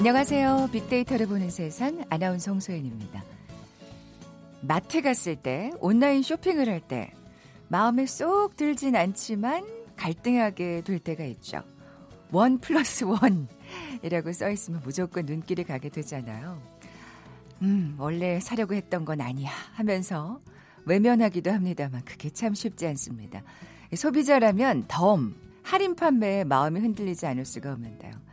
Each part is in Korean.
안녕하세요. 빅데이터를 보는 세상 아나운서 홍소연입니다. 마트 갔을 때, 온라인 쇼핑을 할 때, 마음에 쏙 들진 않지만 갈등하게 될 때가 있죠. 원 플러스 원이라고 써 있으면 무조건 눈길이 가게 되잖아요. 음, 원래 사려고 했던 건 아니야 하면서 외면하기도 합니다만 그게 참 쉽지 않습니다. 소비자라면 덤, 할인 판매에 마음이 흔들리지 않을 수가 없는데요.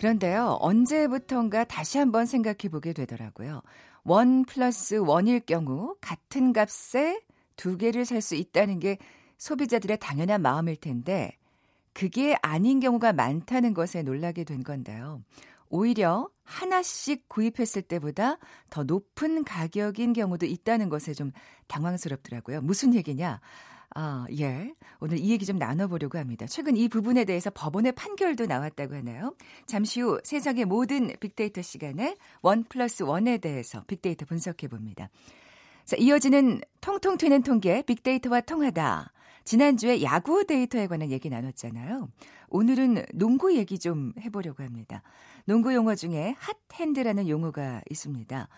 그런데요, 언제부턴가 다시 한번 생각해 보게 되더라고요. 원 플러스 원일 경우 같은 값에 두 개를 살 수 있다는 게 소비자들의 당연한 마음일 텐데, 그게 아닌 경우가 많다는 것에 놀라게 된 건데요. 오히려 하나씩 구입했을 때보다 더 높은 가격인 경우도 있다는 것에 좀 당황스럽더라고요. 무슨 얘기냐? 아, 예. 오늘 이 얘기 좀 나눠보려고 합니다. 최근 이 부분에 대해서 법원의 판결도 나왔다고 하나요? 잠시 후 세상의 모든 빅데이터 시간에 원 플러스 원에 대해서 빅데이터 분석해 봅니다. 자, 이어지는 통통 튀는 통계 빅데이터와 통하다. 지난주에 야구 데이터에 관한 얘기 나눴잖아요. 오늘은 농구 얘기 좀 해보려고 합니다. 농구 용어 중에 hot hand라는 용어가 있습니다.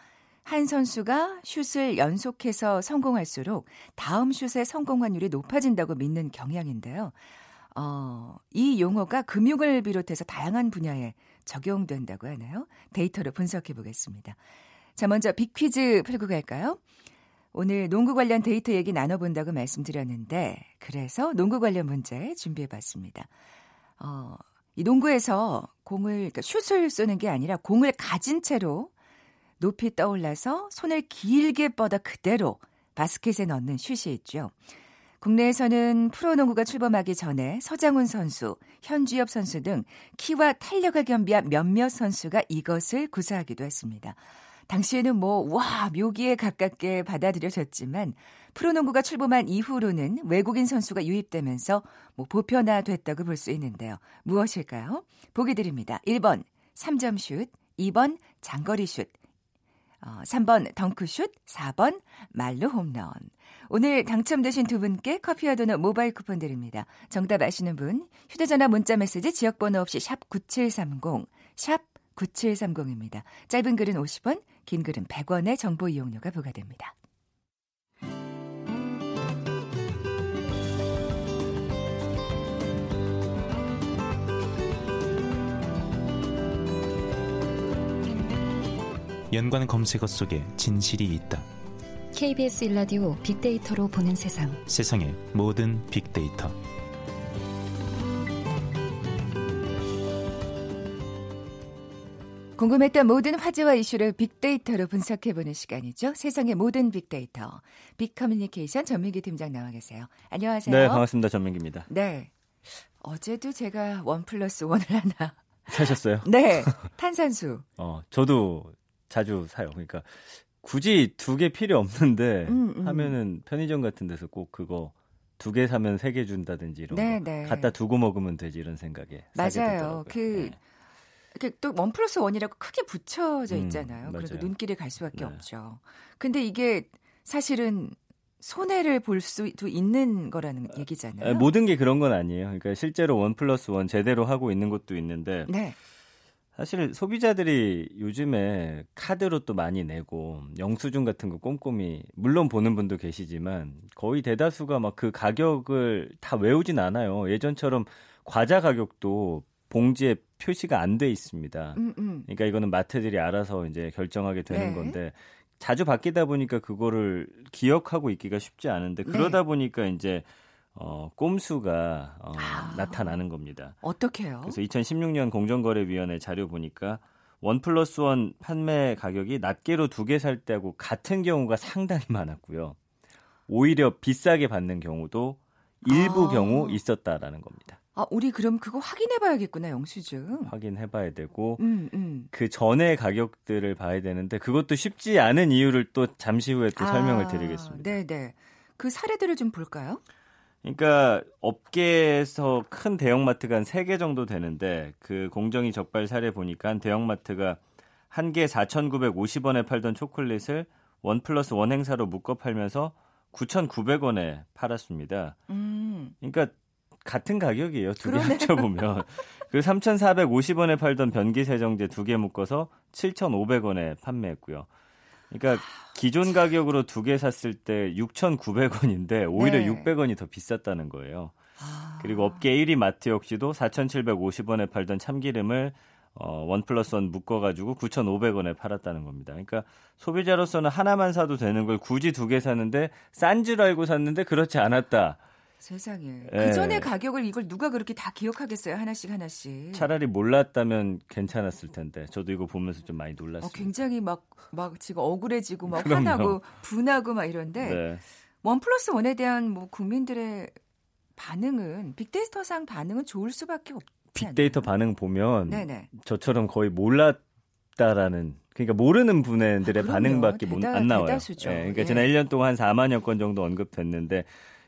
한 선수가 슛을 연속해서 성공할수록 다음 슛의 성공 확률이 높아진다고 믿는 경향인데요. 어, 이 용어가 금융을 비롯해서 다양한 분야에 적용된다고 하나요? 데이터로 분석해 보겠습니다. 자, 먼저 빅퀴즈 풀고 갈까요? 오늘 농구 관련 데이터 얘기 나눠본다고 말씀드렸는데, 그래서 농구 관련 문제 준비해 봤습니다. 어, 이 농구에서 공을, 그러니까 슛을 쏘는 게 아니라 공을 가진 채로 높이 떠올라서 손을 길게 뻗어 그대로 바스켓에 넣는 슛이 있죠. 국내에서는 프로농구가 출범하기 전에 서장훈 선수, 현주엽 선수 등 키와 탄력을 겸비한 몇몇 선수가 이것을 구사하기도 했습니다. 당시에는 뭐, 와, 묘기에 가깝게 받아들여졌지만 프로농구가 출범한 이후로는 외국인 선수가 유입되면서 뭐 보편화됐다고 볼 수 있는데요. 무엇일까요? 보기 드립니다. 1번 3점 슛, 2번 장거리 슛, 어, 3번 덩크슛, 4번 말로 홈런. 오늘 당첨되신 두 분께 커피와 도넛 모바일 쿠폰 드립니다. 정답 아시는 분 휴대전화 문자 메시지 지역번호 없이 샵 9730, 샵 9730입니다. 짧은 글은 50원, 긴 글은 100원의 정보 이용료가 부과됩니다. 연관 검색어 속에 진실이 있다. KBS 일라디오 빅데이터로 보는 세상. 세상의 모든 빅데이터. 궁금했던 모든 화제와 이슈를 빅데이터로 분석해보는 시간이죠. 세상의 모든 빅데이터. 빅커뮤니케이션 전민기 팀장 나와 계세요. 안녕하세요. 네, 반갑습니다. 전민기입니다. 네. 어제도 제가 원 플러스 원을 하나 사셨어요? 네. 탄산수. 어, 저도 자주 사요. 그러니까 굳이 두 개 필요 없는데 음, 음. 하면은 편의점 같은 데서 꼭 그거 두 개 사면 세 개 준다든지 이런 네, 거 네. 갖다 두고 먹으면 되지 이런 생각에 맞아요. 그 네. 또원 플러스 원이라고 크게 붙여져 음, 있잖아요. 음, 그래서 눈길이 갈 수밖에 네. 없죠. 근데 이게 사실은 손해를 볼 수도 있는 거라는 얘기잖아요. 모든 게 그런 건 아니에요. 그러니까 실제로 원 플러스 원 제대로 하고 있는 것도 있는데 네. 사실 소비자들이 요즘에 카드로 또 많이 내고 영수증 같은 거 꼼꼼히 물론 보는 분도 계시지만 거의 대다수가 막 그 가격을 다 외우진 않아요. 예전처럼 과자 가격도 봉지에 표시가 안 돼 있습니다. 음, 음. 그러니까 이거는 마트들이 알아서 이제 결정하게 되는 네. 건데 자주 바뀌다 보니까 그거를 기억하고 있기가 쉽지 않은데 그러다 네. 보니까 이제 어, 꼼수가 어, 아, 나타나는 겁니다. 어떻게요? 그래서 2016년 공정거래위원회 자료 보니까 원 플러스 원 판매 가격이 낱개로 두 개 살 때하고 같은 경우가 상당히 많았고요. 오히려 비싸게 받는 경우도 일부 아. 경우 있었다라는 겁니다. 아, 우리 그럼 그거 확인해 봐야겠구나, 영수증. 확인해 봐야 되고, 음, 음. 그 전에 가격들을 봐야 되는데, 그것도 쉽지 않은 이유를 또 잠시 후에 또 아, 설명을 드리겠습니다. 네네. 그 사례들을 좀 볼까요? 그러니까 업계에서 큰 대형마트가 한 3개 정도 되는데 그 공정위 적발 사례 보니까 한 대형마트가 한 개 4,950원에 팔던 초콜릿을 원 플러스 원 행사로 묶어 팔면서 9,900원에 팔았습니다. 음. 그러니까 같은 가격이에요. 두 개 합쳐보면. 그 3,450원에 팔던 변기 세정제 두 개 묶어서 7,500원에 판매했고요. 그러니까 기존 가격으로 두 개 샀을 때 6,900원인데 오히려 네. 600원이 더 비쌌다는 거예요. 아. 그리고 업계 1위 마트 역시도 4,750원에 팔던 참기름을 어, 원 플러스 원 묶어가지고 9,500원에 팔았다는 겁니다. 그러니까 소비자로서는 하나만 사도 되는 걸 굳이 두 개 사는데 싼 줄 알고 샀는데 그렇지 않았다. 세상에. 예. 그 전에 가격을 이걸 누가 그렇게 다 기억하겠어요? 하나씩 하나씩. 차라리 몰랐다면 괜찮았을 텐데. 저도 이거 보면서 좀 많이 놀랐어요. 어, 굉장히 막, 막 지금 억울해지고 막 그럼요. 화나고 분하고 막 이런데. 네. 원 플러스 원에 대한 뭐 국민들의 반응은 빅데이터상 반응은 좋을 수밖에 없지 빅데이터 반응 보면 네네. 저처럼 거의 몰랐다라는 그러니까 모르는 분들의 아, 반응밖에 대다, 안 나와요. 대다수죠. 네, 그러니까 예. 지난 1년 동안 한 4만여 건 정도 언급됐는데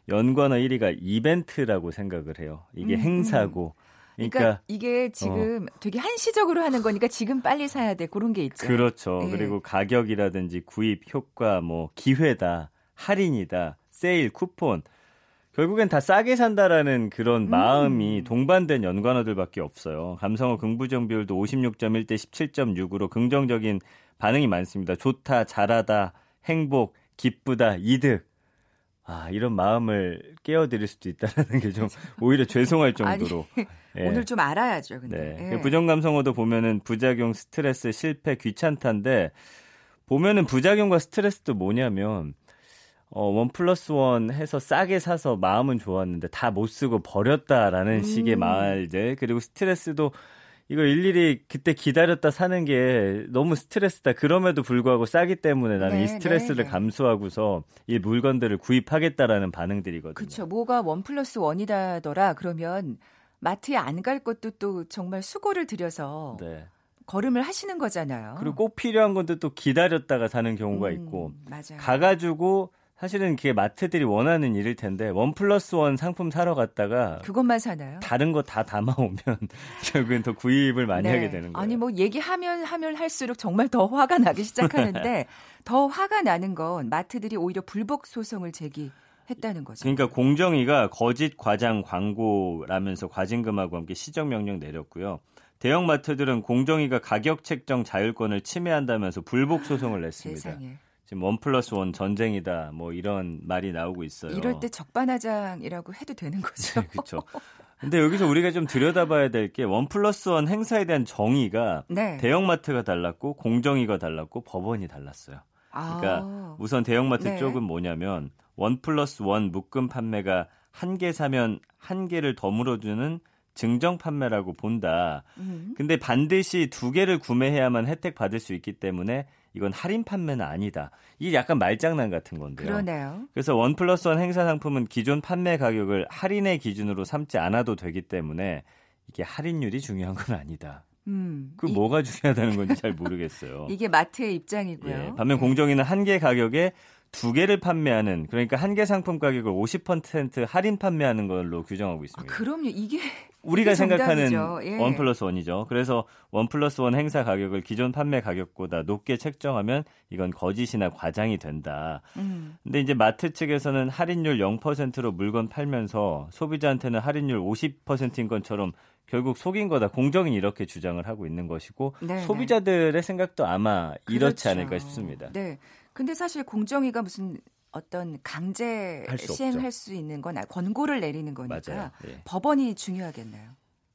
연관어 1위가 이벤트라고 생각을 해요. 이게 음, 행사고. 그러니까, 그러니까, 이게 지금 어. 되게 한시적으로 하는 거니까 지금 빨리 사야 돼 그런 게 있죠. 그렇죠. 네. 그리고 가격이라든지 구입 효과, 뭐 기회다, 할인이다, 세일, 쿠폰 결국엔 다 싸게 산다라는 그런 음. 마음이 동반된 연관어들밖에 없어요. 감성어 긍부정 비율도 56.1 대 17.6으로 긍정적인 반응이 많습니다. 좋다, 잘하다, 행복, 기쁘다, 이득. 아, 이런 마음을 깨워드릴 수도 있다는 게 좀 오히려 죄송할 정도로. 아니, 예. 오늘 좀 알아야죠, 근데. 네. 예. 부정 감성어도 보면은 부작용, 스트레스, 실패, 귀찮다인데 보면은 부작용과 스트레스도 뭐냐면 어, 원 플러스 원 해서 싸게 사서 마음은 좋았는데 다 못 쓰고 버렸다라는 음. 식의 말들 그리고 스트레스도 이거 일일이 그때 기다렸다 사는 게 너무 스트레스다. 그럼에도 불구하고 싸기 때문에 나는 네, 이 스트레스를 네, 네. 감수하고서 이 물건들을 구입하겠다라는 반응들이거든요. 그렇죠. 뭐가 원 플러스 원이다더라 그러면 마트에 안 갈 것도 또 정말 수고를 들여서 네. 걸음을 하시는 거잖아요. 그리고 꼭 필요한 건데 또 기다렸다가 사는 경우가 음, 있고 맞아요. 가가지고 사실은 그게 마트들이 원하는 일일 텐데 원 플러스 원 상품 사러 갔다가 그것만 사나요? 다른 거 다 담아오면 결국엔 더 구입을 많이 네. 하게 되는 거예요. 아니 뭐 얘기하면 하면 할수록 정말 더 화가 나기 시작하는데 더 화가 나는 건 마트들이 오히려 불복 소송을 제기 했다는 거죠. 그러니까 공정위가 거짓 과장 광고라면서 과징금하고 함께 시정 명령 내렸고요. 대형 마트들은 공정위가 가격 책정 자율권을 침해한다면서 불복 소송을 냈습니다. 세상에. 지금 원 플러스 원 전쟁이다 뭐 이런 말이 나오고 있어요. 이럴 때 적반하장이라고 해도 되는 거죠. 네, 그렇죠. 근데 여기서 우리가 좀 들여다봐야 될 게 원 플러스 원 행사에 대한 정의가 네. 대형마트가 달랐고 공정위가 달랐고 법원이 달랐어요. 그러니까 아. 우선 대형마트 네. 쪽은 뭐냐면 원 플러스 원 묶음 판매가 한 개 사면 한 개를 더 묶어주는 증정 판매라고 본다. 음. 근데 반드시 두 개를 구매해야만 혜택 받을 수 있기 때문에 이건 할인 판매는 아니다. 이게 약간 말장난 같은 건데요. 그러네요. 그래서 원 플러스 원 행사 상품은 기존 판매 가격을 할인의 기준으로 삼지 않아도 되기 때문에 이게 할인율이 중요한 건 아니다. 음, 그 이... 뭐가 중요하다는 건지 잘 모르겠어요. 이게 마트의 입장이고요. 예, 반면 공정위는 한 개 가격에 두 개를 판매하는 그러니까 한 개 상품 가격을 50% 할인 판매하는 걸로 규정하고 있습니다. 아, 그럼요. 이게 우리가 생각하는 예. 원 플러스 원이죠. 그래서 원 플러스 원 행사 가격을 기존 판매 가격보다 높게 책정하면 이건 거짓이나 과장이 된다. 음. 근데 이제 마트 측에서는 할인율 0%로 물건 팔면서 소비자한테는 할인율 50%인 것처럼 결국 속인 거다. 공정이 이렇게 주장을 하고 있는 것이고 네네. 소비자들의 생각도 아마 이렇지 그렇죠. 않을까 싶습니다. 네. 근데 사실 공정위가 무슨 어떤 강제 시행할 수 있는 건 권고를 내리는 거니까 예. 법원이 중요하겠네요.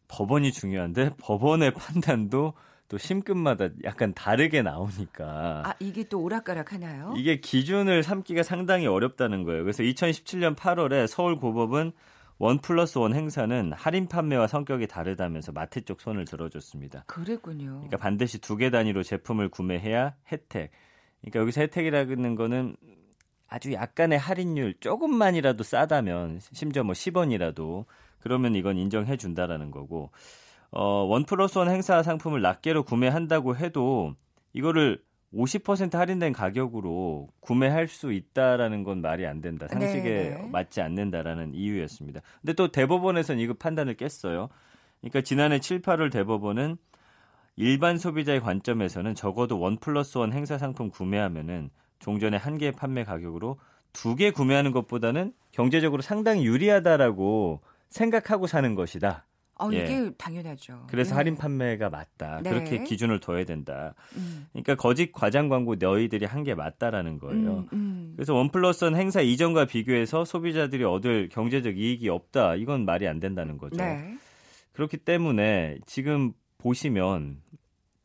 법원이 중요한데 법원의 판단도 또 심급마다 약간 다르게 나오니까. 아, 이게 또 오락가락 하나요? 이게 기준을 삼기가 상당히 어렵다는 거예요. 그래서 2017년 8월에 서울 고법은 원 플러스 원 행사는 할인 판매와 성격이 다르다면서 마트 쪽 손을 들어줬습니다. 그랬군요. 그러니까 반드시 두 개 단위로 제품을 구매해야 혜택. 그러니까 여기서 혜택이라는 거는 아주 약간의 할인율 조금만이라도 싸다면 심지어 뭐 10원이라도 그러면 이건 인정해 준다라는 거고 어, 원 플러스 원 행사 상품을 낱개로 구매한다고 해도 이거를 50% 할인된 가격으로 구매할 수 있다라는 건 말이 안 된다. 상식에 네네. 네. 맞지 않는다라는 이유였습니다. 근데 또 대법원에서는 이거 판단을 깼어요. 그러니까 지난해 7, 8월 대법원은 일반 소비자의 관점에서는 적어도 원 플러스 원 행사 상품 구매하면은 종전에 한개 판매 가격으로 두 개 구매하는 것보다는 경제적으로 상당히 유리하다라고 생각하고 사는 것이다. 어, 예. 이게 당연하죠. 그래서 네. 할인 판매가 맞다. 네. 그렇게 기준을 둬야 된다. 음. 그러니까 거짓 과장 광고 너희들이 한 게 맞다라는 거예요. 음, 음. 그래서 원 플러스 원 행사 이전과 비교해서 소비자들이 얻을 경제적 이익이 없다. 이건 말이 안 된다는 거죠. 네. 그렇기 때문에 지금 보시면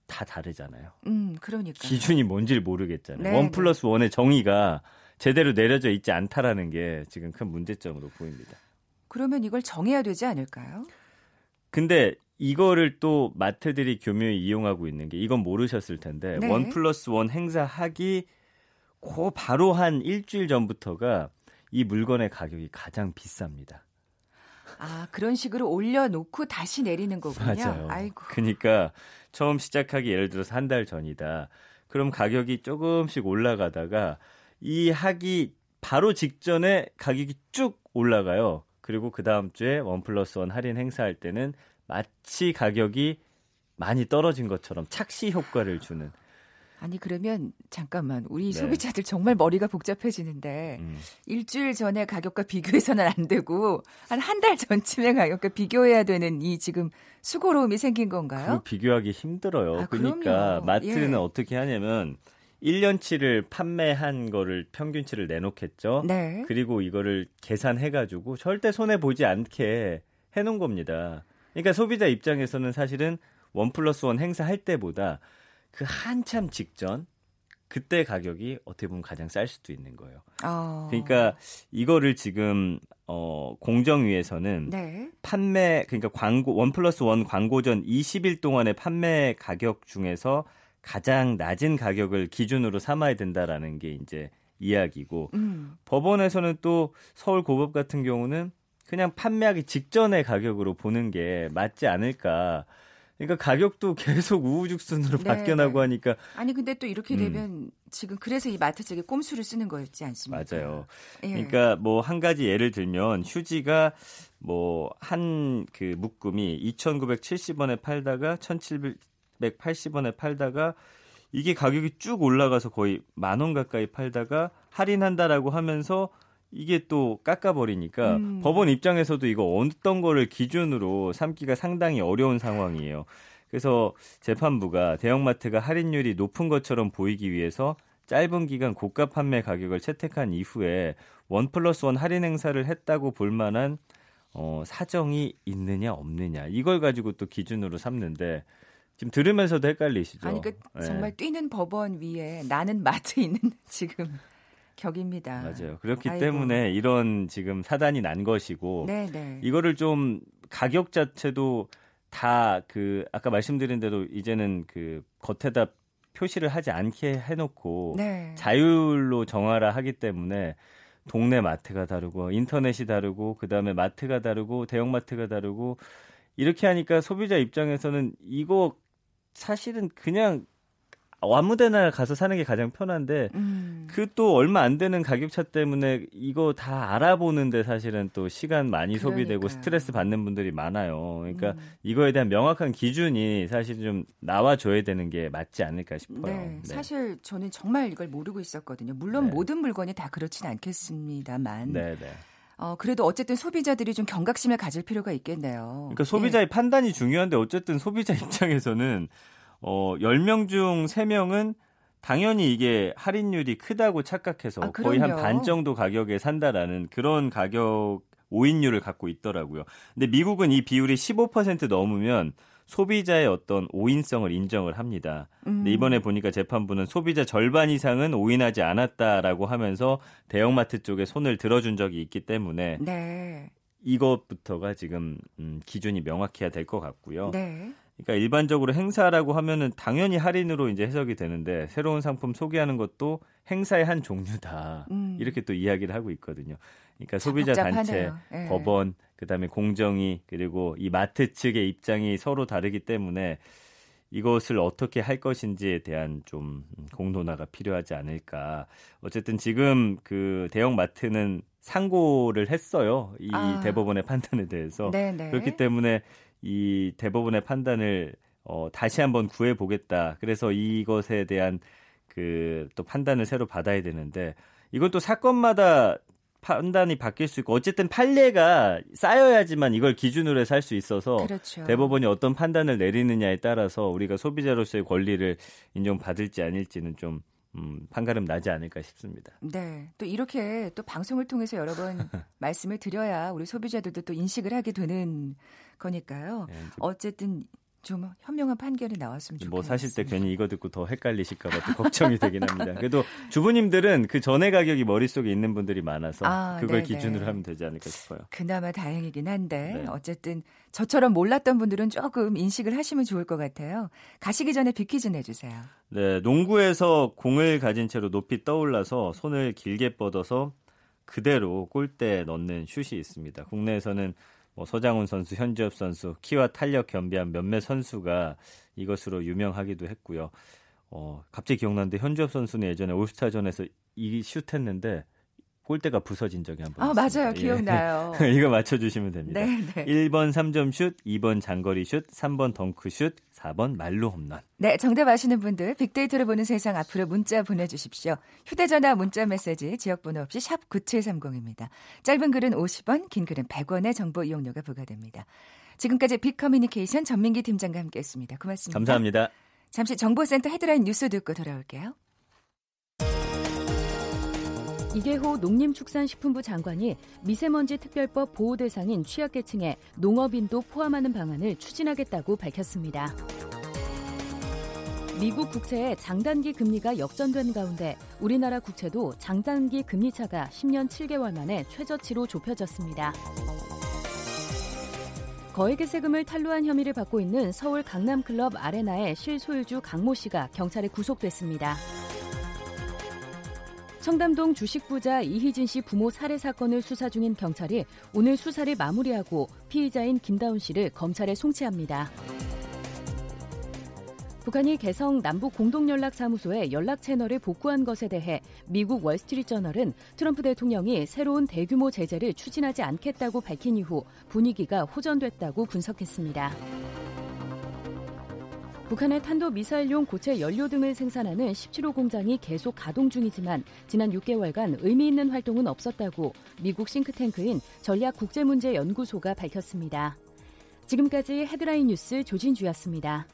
다 다르잖아요. 음, 그러니까. 기준이 뭔지를 모르겠잖아요. 네, 원 네. 플러스 원의 정의가 제대로 내려져 있지 않다라는 게 지금 큰 문제점으로 보입니다. 그러면 이걸 정해야 되지 않을까요? 근데 이거를 또 마트들이 교묘히 이용하고 있는 게 이건 모르셨을 텐데 네. 원 플러스 원 행사하기 고 바로 한 일주일 전부터가 이 물건의 가격이 가장 비쌉니다. 아 그런 식으로 올려놓고 다시 내리는 거군요. 맞아요. 아이고. 그러니까 처음 시작하기 예를 들어서 한 달 전이다. 그럼 가격이 조금씩 올라가다가 이 하기 바로 직전에 가격이 쭉 올라가요. 그리고 그 다음 주에 원 플러스 원 할인 행사할 때는 마치 가격이 많이 떨어진 것처럼 착시 효과를 주는. 아니 그러면 잠깐만 우리 네. 소비자들 정말 머리가 복잡해지는데 음. 일주일 전에 가격과 비교해서는 안 되고 한 한 달 전쯤에 가격과 비교해야 되는 이 지금 수고로움이 생긴 건가요? 그 비교하기 힘들어요. 아, 그러니까 그럼요. 마트는 예. 어떻게 하냐면 1년치를 판매한 거를 평균치를 내놓겠죠. 네. 그리고 이거를 계산해 가지고 절대 손해 보지 않게 해 놓은 겁니다. 그러니까 소비자 입장에서는 사실은 원 플러스 원 행사할 때보다 그 한참 직전 그때 가격이 어떻게 보면 가장 쌀 수도 있는 거예요. 어. 그러니까 이거를 지금 어 공정위에서는 네. 판매 그러니까 광고 원 플러스 원 광고 전 20일 동안의 판매 가격 중에서 가장 낮은 가격을 기준으로 삼아야 된다라는 게 이제 이야기고 음. 법원에서는 또 서울 고법 같은 경우는 그냥 판매하기 직전의 가격으로 보는 게 맞지 않을까. 그러니까 가격도 계속 우후죽순으로 네, 바뀌어나고 네. 하니까 아니 근데 또 이렇게 음. 되면 음. 지금 그래서 이 마트 측에 꼼수를 쓰는 거였지 않습니까? 맞아요. 예. 그러니까 뭐 한 가지 예를 들면 휴지가 뭐 한 그 묶음이 2,970원에 팔다가 1,700 180원에 팔다가 이게 가격이 쭉 올라가서 거의 만 원 가까이 팔다가 할인한다라고 하면서 이게 또 깎아버리니까 음. 법원 입장에서도 이거 어떤 거를 기준으로 삼기가 상당히 어려운 상황이에요. 그래서 재판부가 대형마트가 할인율이 높은 것처럼 보이기 위해서 짧은 기간 고가 판매 가격을 채택한 이후에 원 플러스 원 할인 행사를 했다고 볼 만한 어, 사정이 있느냐 없느냐 이걸 가지고 또 기준으로 삼는데 지금 들으면서도 헷갈리시죠? 아니 그 네. 정말 뛰는 법원 위에 나는 마트 있는 지금 격입니다. 맞아요. 그렇기 아이고. 때문에 이런 지금 사단이 난 것이고 네네. 네. 이거를 좀 가격 자체도 다 그 아까 말씀드린 대로 이제는 그 겉에다 표시를 하지 않게 해놓고 네. 자율로 정하라 하기 때문에 동네 마트가 다르고 인터넷이 다르고 그 다음에 마트가 다르고 대형 마트가 다르고 이렇게 하니까 소비자 입장에서는 이거 사실은 그냥 아무 데나 가서 사는 게 가장 편한데 음. 그또 얼마 안 되는 가격차 때문에 이거 다 알아보는데 사실은 또 시간 많이 그러니까요. 소비되고 스트레스 받는 분들이 많아요. 그러니까 음. 이거에 대한 명확한 기준이 사실 좀 나와줘야 되는 게 맞지 않을까 싶어요. 네, 네. 사실 저는 정말 이걸 모르고 있었거든요. 물론 네. 모든 물건이 다 그렇진 않겠습니다만. 네, 네. 어, 그래도 어쨌든 소비자들이 좀 경각심을 가질 필요가 있겠네요. 그러니까 소비자의 예. 판단이 중요한데 어쨌든 소비자 입장에서는 어, 10명 중 3명은 당연히 이게 할인율이 크다고 착각해서 아, 거의 한 반 정도 가격에 산다라는 그런 가격 오인율을 갖고 있더라고요. 근데 미국은 이 비율이 15% 넘으면 소비자의 어떤 오인성을 인정을 합니다. 음. 근데 이번에 보니까 재판부는 소비자 절반 이상은 오인하지 않았다라고 하면서 대형마트 쪽에 손을 들어준 적이 있기 때문에 네. 이것부터가 지금 음, 기준이 명확해야 될 것 같고요. 네. 그러니까 일반적으로 행사라고 하면은 당연히 할인으로 이제 해석이 되는데 새로운 상품 소개하는 것도 행사의 한 종류다. 음. 이렇게 또 이야기를 하고 있거든요. 그러니까 소비자 단체, 네. 법원, 그다음에 공정위 그리고 이 마트 측의 입장이 서로 다르기 때문에 이것을 어떻게 할 것인지에 대한 좀 공론화가 필요하지 않을까. 어쨌든 지금 그 대형 마트는 상고를 했어요. 이 아. 대법원의 판단에 대해서. 네네. 그렇기 때문에 이 대법원의 판단을 어, 다시 한번 구해 보겠다. 그래서 이것에 대한 그 또 판단을 새로 받아야 되는데 이건 또 사건마다 판단이 바뀔 수 있고 어쨌든 판례가 쌓여야지만 이걸 기준으로 해서 할 수 있어서 그렇죠. 대법원이 어떤 판단을 내리느냐에 따라서 우리가 소비자로서의 권리를 인정받을지 아닐지는 좀 음, 판가름 나지 않을까 싶습니다. 네. 또 이렇게 또 방송을 통해서 여러 번 말씀을 드려야 우리 소비자들도 또 인식을 하게 되는 거니까요. 네, 어쨌든 좀 현명한 판결이 나왔으면 좋겠습니다. 뭐 사실 때 괜히 이거 듣고 더 헷갈리실까봐 또 걱정이 되긴 합니다. 그래도 주부님들은 그 전에 가격이 머릿속에 있는 분들이 많아서 아, 그걸 네네. 기준으로 하면 되지 않을까 싶어요. 그나마 다행이긴 한데 네. 어쨌든 저처럼 몰랐던 분들은 조금 인식을 하시면 좋을 것 같아요. 가시기 전에 빅퀴즈 내주세요. 네, 농구에서 공을 가진 채로 높이 떠올라서 손을 길게 뻗어서 그대로 골대에 넣는 슛이 있습니다. 국내에서는 뭐 서장훈 선수, 현주엽 선수, 키와 탄력 겸비한 몇몇 선수가 이것으로 유명하기도 했고요. 어, 갑자기 기억나는데 현주엽 선수는 예전에 올스타전에서 이 슛했는데 골대가 부서진 적이 한번 아, 있습니다. 맞아요. 예. 기억나요. 이거 맞춰 주시면 됩니다. 네, 네. 1번 3점 슛, 2번 장거리 슛, 3번 덩크 슛, 4번 만루 홈런. 네, 정답 아시는 분들 빅데이터를 보는 세상 앞으로 문자 보내 주십시오. 휴대 전화 문자 메시지 지역 번호 없이 샵 9730입니다. 짧은 글은 50원, 긴 글은 100원의 정보 이용료가 부과됩니다. 지금까지 빅 커뮤니케이션 전민기 팀장과 함께했습니다. 고맙습니다. 감사합니다. 잠시 정보센터 헤드라인 뉴스 듣고 돌아올게요. 이개호 농림축산식품부 장관이 미세먼지 특별법 보호 대상인 취약계층에 농업인도 포함하는 방안을 추진하겠다고 밝혔습니다. 미국 국채의 장단기 금리가 역전된 가운데 우리나라 국채도 장단기 금리차가 10년 7개월 만에 최저치로 좁혀졌습니다. 거액의 세금을 탈루한 혐의를 받고 있는 서울 강남클럽 아레나의 실소유주 강모 씨가 경찰에 구속됐습니다. 청담동 주식부자 이희진 씨 부모 살해 사건을 수사 중인 경찰이 오늘 수사를 마무리하고 피의자인 김다운 씨를 검찰에 송치합니다. 북한이 개성 남북 공동연락사무소에 연락 채널을 복구한 것에 대해 미국 월스트리트저널은 트럼프 대통령이 새로운 대규모 제재를 추진하지 않겠다고 밝힌 이후 분위기가 호전됐다고 분석했습니다. 북한의 탄도미사일용 고체 연료 등을 생산하는 17호 공장이 계속 가동 중이지만 지난 6개월간 의미 있는 활동은 없었다고 미국 싱크탱크인 전략국제문제연구소가 밝혔습니다. 지금까지 헤드라인 뉴스 조진주였습니다.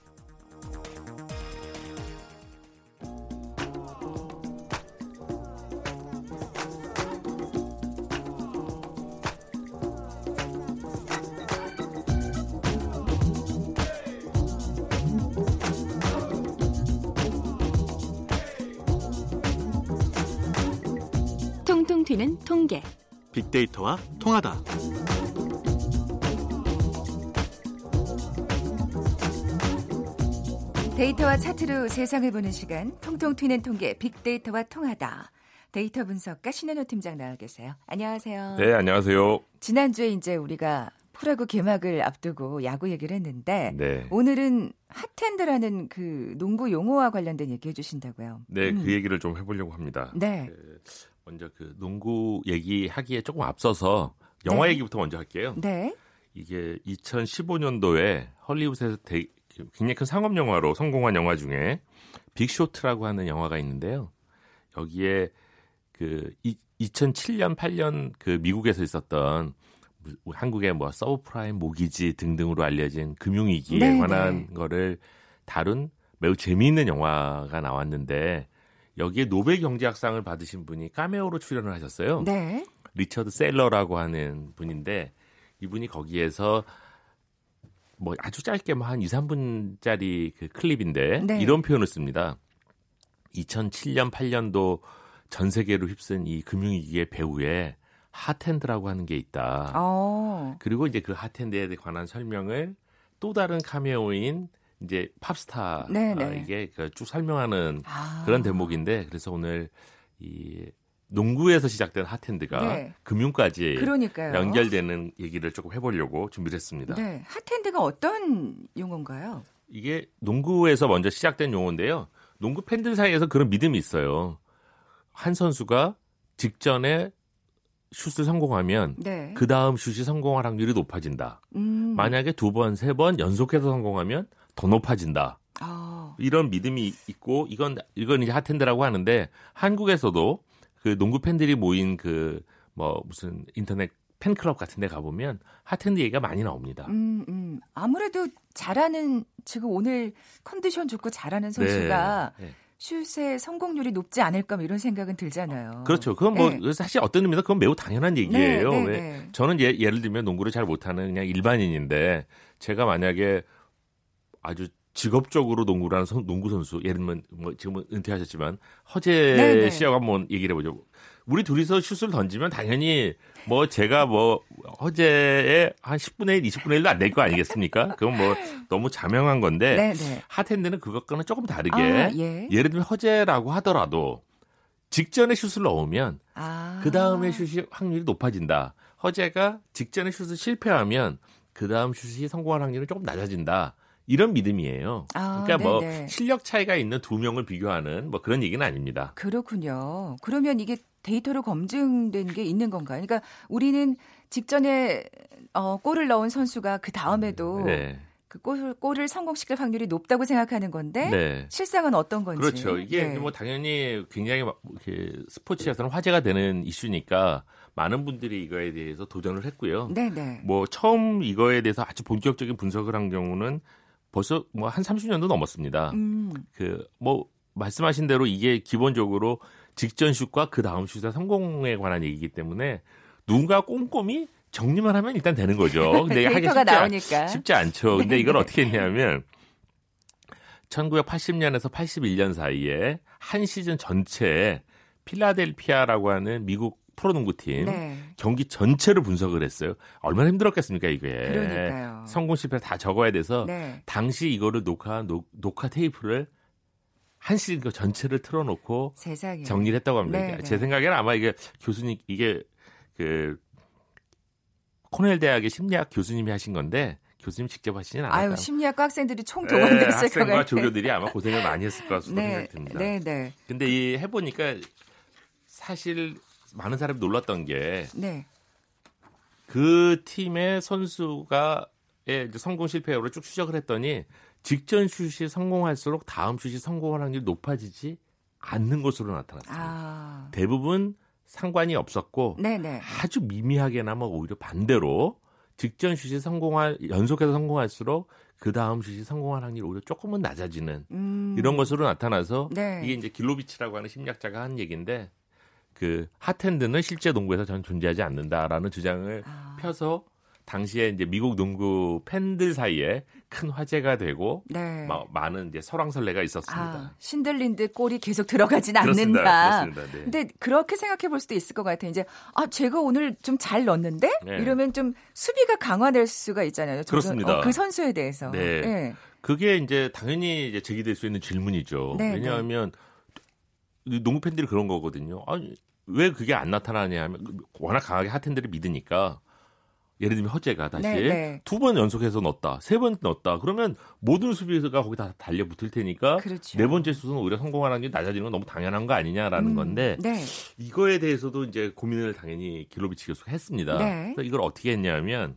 빅데이터와 통하다. 데이터와 차트로 세상을 보는 시간 통통 튀는 통계 빅데이터와 통하다. 데이터 분석가 신현호 팀장 나와 계세요. 안녕하세요. 네, 안녕하세요. 지난주에 이제 우리가 프로야구 개막을 앞두고 야구 얘기를 했는데 네. 오늘은 핫핸드라는 그 농구 용어와 관련된 얘기 해주신다고요. 네, 음. 그 얘기를 좀 해보려고 합니다. 네. 그 먼저 그 농구 얘기하기에 조금 앞서서 영화 네. 얘기부터 먼저 할게요. 네. 이게 2015년도에 헐리우드에서 대, 굉장히 큰 상업 영화로 성공한 영화 중에 빅쇼트라고 하는 영화가 있는데요. 여기에 그 이, 2007년 8년 그 미국에서 있었던 한국의 뭐 서브프라임 모기지 등등으로 알려진 금융위기에 네, 관한 네. 거를 다룬 매우 재미있는 영화가 나왔는데 여기에 노벨 경제학상을 받으신 분이 카메오로 출연을 하셨어요. 네. 리처드 세일러라고 하는 분인데 이분이 거기에서 뭐 아주 짧게 뭐한 2, 3분짜리 그 클립인데 네. 이런 표현을 씁니다. 2007년 8년도 전 세계로 휩쓴 이 금융위기의 배후에 hot hand라고 하는 게 있다. 오. 어. 그리고 이제 그 hot hand에 관한 설명을 또 다른 카메오인 이제 팝스타 네, 네. 이게 그쭉 설명하는 아. 그런 대목인데 그래서 오늘 이 농구에서 시작된 핫핸드가 네. 금융까지 그러니까요. 연결되는 얘기를 조금 해보려고 준비를 했습니다. 네, 핫핸드가 어떤 용어인가요? 이게 농구에서 먼저 시작된 용어인데요. 농구 팬들 사이에서 그런 믿음이 있어요. 한 선수가 직전에 슛을 성공하면 네. 그 다음 슛이 성공할 확률이 높아진다. 음. 만약에 두 번, 세 번 연속해서 성공하면 더 높아진다. 아. 이런 믿음이 있고 이건 이건 이제 핫핸드라고 하는데 한국에서도 그 농구 팬들이 모인 그 뭐 무슨 인터넷 팬클럽 같은 데 가보면 하텐드 얘기가 많이 나옵니다. 음, 음. 아무래도 잘하는 지금 오늘 컨디션 좋고 잘하는 선수가 네, 네. 슛의 성공률이 높지 않을까 뭐 이런 생각은 들잖아요. 그렇죠. 그건 뭐 네. 사실 어떤 의미에서 그건 매우 당연한 네, 얘기예요. 네, 네, 저는 예, 예를 들면 농구를 잘 못하는 그냥 일반인인데 제가 만약에 아주 직업적으로 농구를 하는 선, 농구 선수 예를 들면 뭐 지금은 은퇴하셨지만 허재 씨하고 한번 얘기를 해보죠. 우리 둘이서 슛을 던지면 당연히 뭐 제가 뭐 허재의 한 10분의 1, 20분의 1도 안 될 거 아니겠습니까? 그건 뭐 너무 자명한 건데 네네. 하텐드는 그것과는 조금 다르게 아, 예. 예를 들면 허재라고 하더라도 직전에 슛을 넣으면 아. 그 다음에 슛이 확률이 높아진다. 허재가 직전에 슛을 실패하면 그 다음 슛이 성공할 확률은 조금 낮아진다. 이런 믿음이에요. 아, 그러니까 뭐 네네. 뭐 실력 차이가 있는 두 명을 비교하는 뭐 그런 얘기는 아닙니다. 그렇군요. 그러면 이게 데이터로 검증된 게 있는 건가요? 그러니까 우리는 직전에 어, 골을 넣은 선수가 그 다음에도 네. 그 골, 골을 성공시킬 확률이 높다고 생각하는 건데 네. 실상은 어떤 건지. 그렇죠. 이게 네. 뭐 당연히 굉장히 이렇게 스포츠에서는 화제가 되는 이슈니까 많은 분들이 이거에 대해서 도전을 했고요. 네네. 네. 뭐 처음 이거에 대해서 아주 본격적인 분석을 한 경우는 벌써 뭐 한 30년도 넘었습니다. 음. 그뭐 말씀하신 대로 이게 기본적으로 직전 슛과 그 다음 슛의 성공에 관한 얘기이기 때문에 누군가 꼼꼼히 정리만 하면 일단 되는 거죠. 근데 하기 쉽지, 나오니까. 쉽지 않죠. 근데 이걸 어떻게 했냐면 1980년에서 81년 사이에 한 시즌 전체에 필라델피아라고 하는 미국 프로농구팀 네. 경기 전체를 분석을 했어요. 얼마나 힘들었겠습니까 이게. 그러니까요. 성공 실패를 다 적어야 돼서 네. 당시 이거를 녹화 녹, 녹화 테이프를 한 시즌 그 전체를 틀어놓고 세상에. 정리를 했다고 합니다. 네, 네. 제 생각에는 아마 이게 교수님 이게 그 코넬 대학의 심리학 교수님이 하신 건데 교수님 직접 하시진 않아요. 아유 심리학과 학생들이 총 동원됐을 네, 학생과 것 같아요. 조교들이 아마 고생을 많이 했을 것같습 네, 생각이 듭니다. 네, 네. 근데 이 해보니까 사실 많은 사람이 놀랐던 게 네. 그 팀의 선수가 성공 실패율을 쭉 추적을 했더니 직전 슛이 성공할수록 다음 슛이 성공할 확률이 높아지지 않는 것으로 나타났습니다. 아. 대부분 상관이 없었고 네네. 아주 미미하게나마 오히려 반대로 직전 슛이 성공할 연속해서 성공할수록 그 다음 슛이 성공할 확률이 오히려 조금은 낮아지는 음. 이런 것으로 나타나서 네. 이게 이제 길로비치라고 하는 심리학자가 한 얘기인데 그 하텐드는 실제 농구에서 전 존재하지 않는다라는 주장을 아. 펴서 당시에 이제 미국 농구 팬들 사이에 큰 화제가 되고 네. 마, 많은 이제 설왕설래가 있었습니다. 아, 신들린 듯 골이 계속 들어가진 않는다. 그렇습니다. 네. 근데 그렇게 생각해 볼 수도 있을 것 같아요. 이제 아 제가 오늘 좀 잘 넣었는데 네. 이러면 좀 수비가 강화될 수가 있잖아요. 그렇습니다. 어, 그 선수에 대해서. 네. 네. 그게 이제 당연히 이제 제기될 수 있는 질문이죠. 네, 네. 왜냐하면 농구 팬들이 그런 거거든요. 아니 왜 그게 안 나타나냐 하면 워낙 강하게 하텐들을 믿으니까 예를 들면 허재가 다시 네, 네. 두번 연속해서 넣었다, 세 번 넣었다. 그러면 모든 수비수가 거기 다 달려 붙을 테니까 그렇죠. 네 번째 슛은 오히려 성공하는 게 낮아지는 건 너무 당연한 거 아니냐라는 음, 건데 네. 이거에 대해서도 이제 고민을 당연히 길로비치 교수가 했습니다. 네. 그래서 이걸 어떻게 했냐면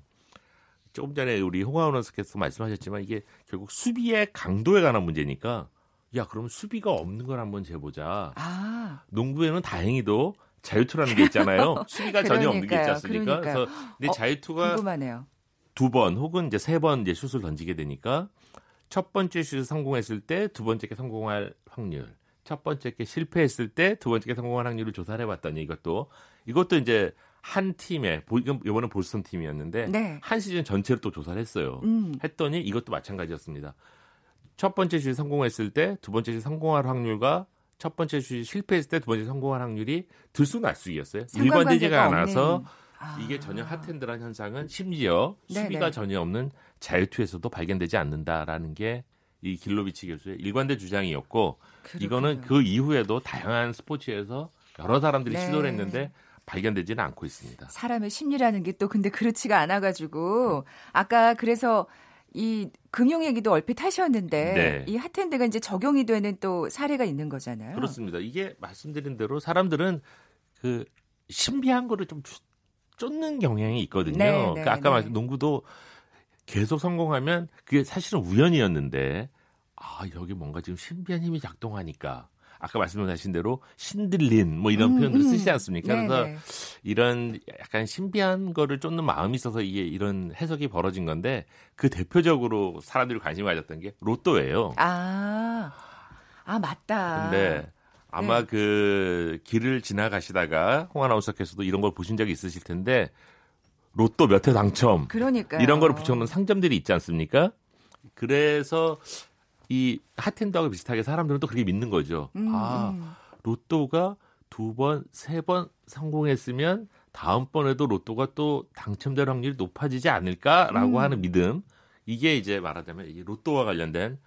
조금 전에 우리 홍하원 원스께서 말씀하셨지만 이게 결국 수비의 강도에 관한 문제니까 야 그럼 수비가 없는 걸 한번 재보자. 아. 농구에는 다행히도 자유투라는 게 있잖아요. 수비가 전혀 없는 게 있지 않습니까? 그러니까요. 그래서 근데 어, 자유투가 두번 혹은 이제 세 번 이제 슛을 던지게 되니까 첫 번째 슛을 성공했을 때 두 번째 게 성공할 확률, 첫 번째 게 실패했을 때 두 번째 게 성공할 확률을 조사를 해봤더니 이것도 이것도 이제 한 팀에 이번은 보스턴 팀이었는데 네. 한 시즌 전체를 또 조사를 했어요. 음. 했더니 이것도 마찬가지였습니다. 첫 번째 슛이 성공했을 때 두 번째 슛이 성공할 확률과 첫 번째 슛이 실패했을 때 두 번째 성공할 확률이 들쑥날쑥이었어요. 일관되지가 않아서 아. 이게 전혀 핫핸드란 현상은 심지어 네네. 수비가 전혀 없는 자유투에서도 발견되지 않는다라는 게 이 길로비치 교수의 일관된 주장이었고 그렇군요. 이거는 그 이후에도 다양한 스포츠에서 여러 사람들이 네. 시도를 했는데 발견되지는 않고 있습니다. 사람의 심리라는 게 또 근데 그렇지가 않아가지고 아까 그래서 이 금융 얘기도 얼핏 하셨는데 네. 이 핫핸드가 이제 적용이 되는 또 사례가 있는 거잖아요. 그렇습니다. 이게 말씀드린 대로 사람들은 그 신비한 거를 좀 쫓는 경향이 있거든요. 네, 네 그러니까 아까 네. 말씀 농구도 계속 성공하면 그게 사실은 우연이었는데 아 여기 뭔가 지금 신비한 힘이 작동하니까 아까 말씀하신 대로 신들린 뭐 이런 음, 표현도 쓰시지 않습니까? 음. 그래서 이런 약간 신비한 거를 쫓는 마음이 있어서 이게 이런 해석이 벌어진 건데 그 대표적으로 사람들이 관심을 가졌던 게 로또예요. 아, 아 맞다. 근데 아마 네. 그 길을 지나가시다가 홍 아나운서께서도 이런 걸 보신 적이 있으실 텐데 로또 몇 회 당첨. 그러니까 이런 걸 붙여놓은 상점들이 있지 않습니까? 그래서 이 핫핸드하고 비슷하게 사람들은 또 그렇게 믿는 거죠. 음, 아, 음. 로또가 두 번, 세 번 성공했으면 다음번에도 로또가 또 당첨될 확률이 높아지지 않을까라고 음. 하는 믿음. 이게 이제 말하자면 이 로또와 관련된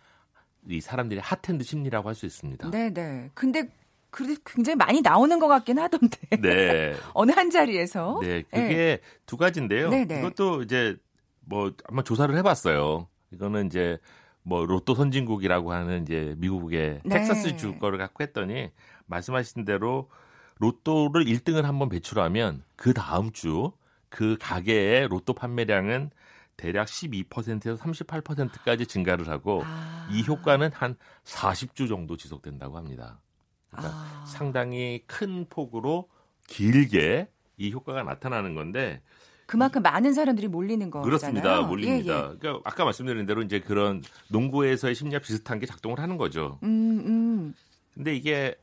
이 사람들의 핫핸드 심리라고 할 수 있습니다. 네, 네. 근데 그래도 굉장히 많이 나오는 것 같긴 하던데. 네. 어느 한 자리에서. 네, 그게 네. 두 가지인데요. 네네. 네. 이것도 이제 뭐 아마 조사를 해봤어요. 이거는 이제 뭐 로또 선진국이라고 하는 이제 미국의 네. 텍사스 주 거를 갖고 했더니 말씀하신 대로 로또를 1등을 한번 배출하면 그 다음 주 그 가게의 로또 판매량은 대략 12%에서 38%까지 증가를 하고 아. 이 효과는 한 40주 정도 지속된다고 합니다. 그러니까 아. 상당히 큰 폭으로 길게 이 효과가 나타나는 건데 그만큼 많은 사람들이 몰리는 거잖아요. 그렇습니다. 몰립니다. 예, 예. 그러니까 아까 말씀드린 대로 이제 그런 농구에서의 심리와 비슷한 게 작동을 하는 거죠. 음, 음. 근데 이게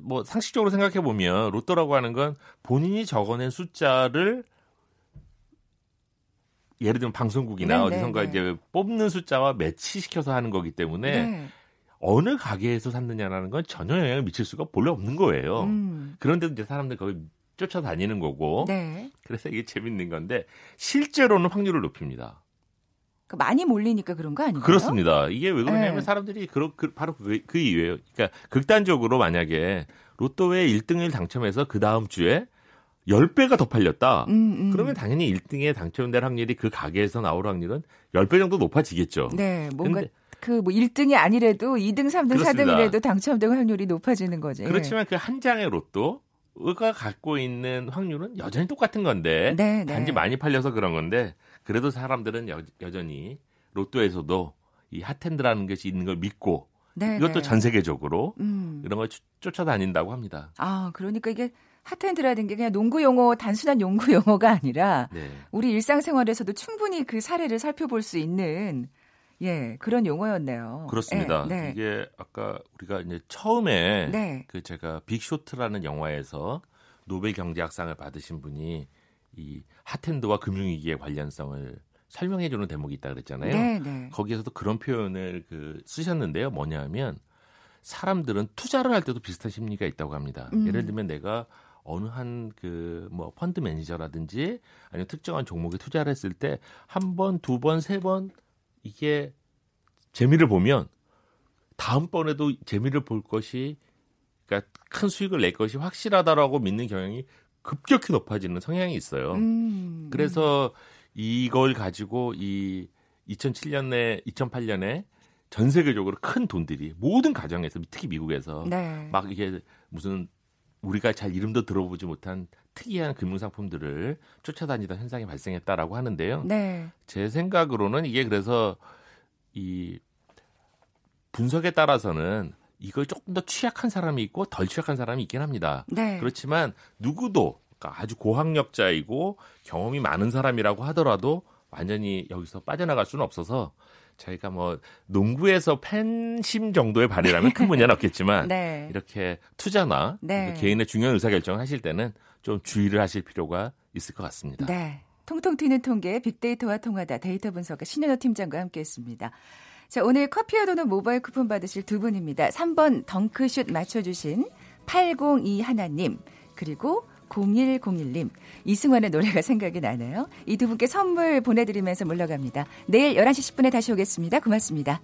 뭐 상식적으로 생각해 보면 로또라고 하는 건 본인이 적어낸 숫자를 예를 들면 방송국이나 네, 어디선가 네, 네. 이제 뽑는 숫자와 매치시켜서 하는 거기 때문에 네. 어느 가게에서 샀느냐라는 건 전혀 영향을 미칠 수가 본래 없는 거예요. 음. 그런데도 이제 사람들 거기 쫓아다니는 거고. 네. 그래서 이게 재밌는 건데 실제로는 확률을 높입니다. 그 많이 몰리니까 그런 거 아닌가요? 그렇습니다. 이게 왜 그러냐면 네. 사람들이 그, 그, 바로 그, 그 이유예요. 그러니까 극단적으로 만약에 로또에 1등을 당첨해서 그 다음 주에 10배가 더 팔렸다. 음, 음. 그러면 당연히 1등에 당첨될 확률이 그 가게에서 나올 확률은 10배 정도 높아지겠죠. 네, 뭔가 그뭐 1등이 아니래도 2등, 3등, 그렇습니다. 4등이라도 당첨될 확률이 높아지는 거죠. 그렇지만 그 한 장의 로또 가 갖고 있는 확률은 여전히 똑같은 건데 네, 네. 단지 많이 팔려서 그런 건데 그래도 사람들은 여, 여전히 로또에서도 이 핫핸드라는 것이 있는 걸 믿고 네, 이것도 네. 전 세계적으로 음. 이런 걸 쫓아다닌다고 합니다. 아, 그러니까 이게 핫핸드라는 게 그냥 농구 용어 단순한 농구 용어가 아니라 네. 우리 일상생활에서도 충분히 그 사례를 살펴볼 수 있는 예, 그런 용어였네요. 그렇습니다. 예, 네. 이게 아까 우리가 이제 처음에 네. 그 제가 빅쇼트라는 영화에서 노벨 경제학상을 받으신 분이 이 핫핸드와 금융위기의 관련성을 설명해 주는 대목이 있다 그랬잖아요. 네, 네. 거기에서도 그런 표현을 그 쓰셨는데요. 뭐냐면 사람들은 투자를 할 때도 비슷한 심리가 있다고 합니다. 음. 예를 들면 내가 어느 한 그 뭐 펀드 매니저라든지 아니면 특정한 종목에 투자를 했을 때 한 번, 두 번, 세 번 이게 재미를 보면 다음번에도 재미를 볼 것이 그러니까 큰 수익을 낼 것이 확실하다라고 믿는 경향이 급격히 높아지는 성향이 있어요. 음. 그래서 이걸 가지고 이 2007년에 2008년에 전 세계적으로 큰 돈들이 모든 가정에서 특히 미국에서 네. 막 이게 무슨 우리가 잘 이름도 들어보지 못한 특이한 금융 상품들을 쫓아다니던 현상이 발생했다라고 하는데요. 네. 제 생각으로는 이게 그래서 이 분석에 따라서는 이걸 조금 더 취약한 사람이 있고 덜 취약한 사람이 있긴 합니다. 네. 그렇지만 누구도 그러니까 아주 고학력자이고 경험이 많은 사람이라고 하더라도 완전히 여기서 빠져나갈 수는 없어서 저희가 뭐 농구에서 팬심 정도의 발휘라면 큰 문제는 없겠지만 네. 이렇게 투자나 네. 개인의 중요한 의사결정을 하실 때는 좀 주의를 하실 필요가 있을 것 같습니다. 네. 통통 튀는 통계 빅데이터와 통하다 데이터 분석가 신현호 팀장과 함께했습니다. 자, 오늘 커피와 도넛 모바일 쿠폰 받으실 두 분입니다. 3번 덩크슛 맞춰주신 802 하나님 그리고 0101님 이승환의 노래가 생각이 나네요. 이 두 분께 선물 보내드리면서 물러갑니다. 내일 11시 10분에 다시 오겠습니다. 고맙습니다.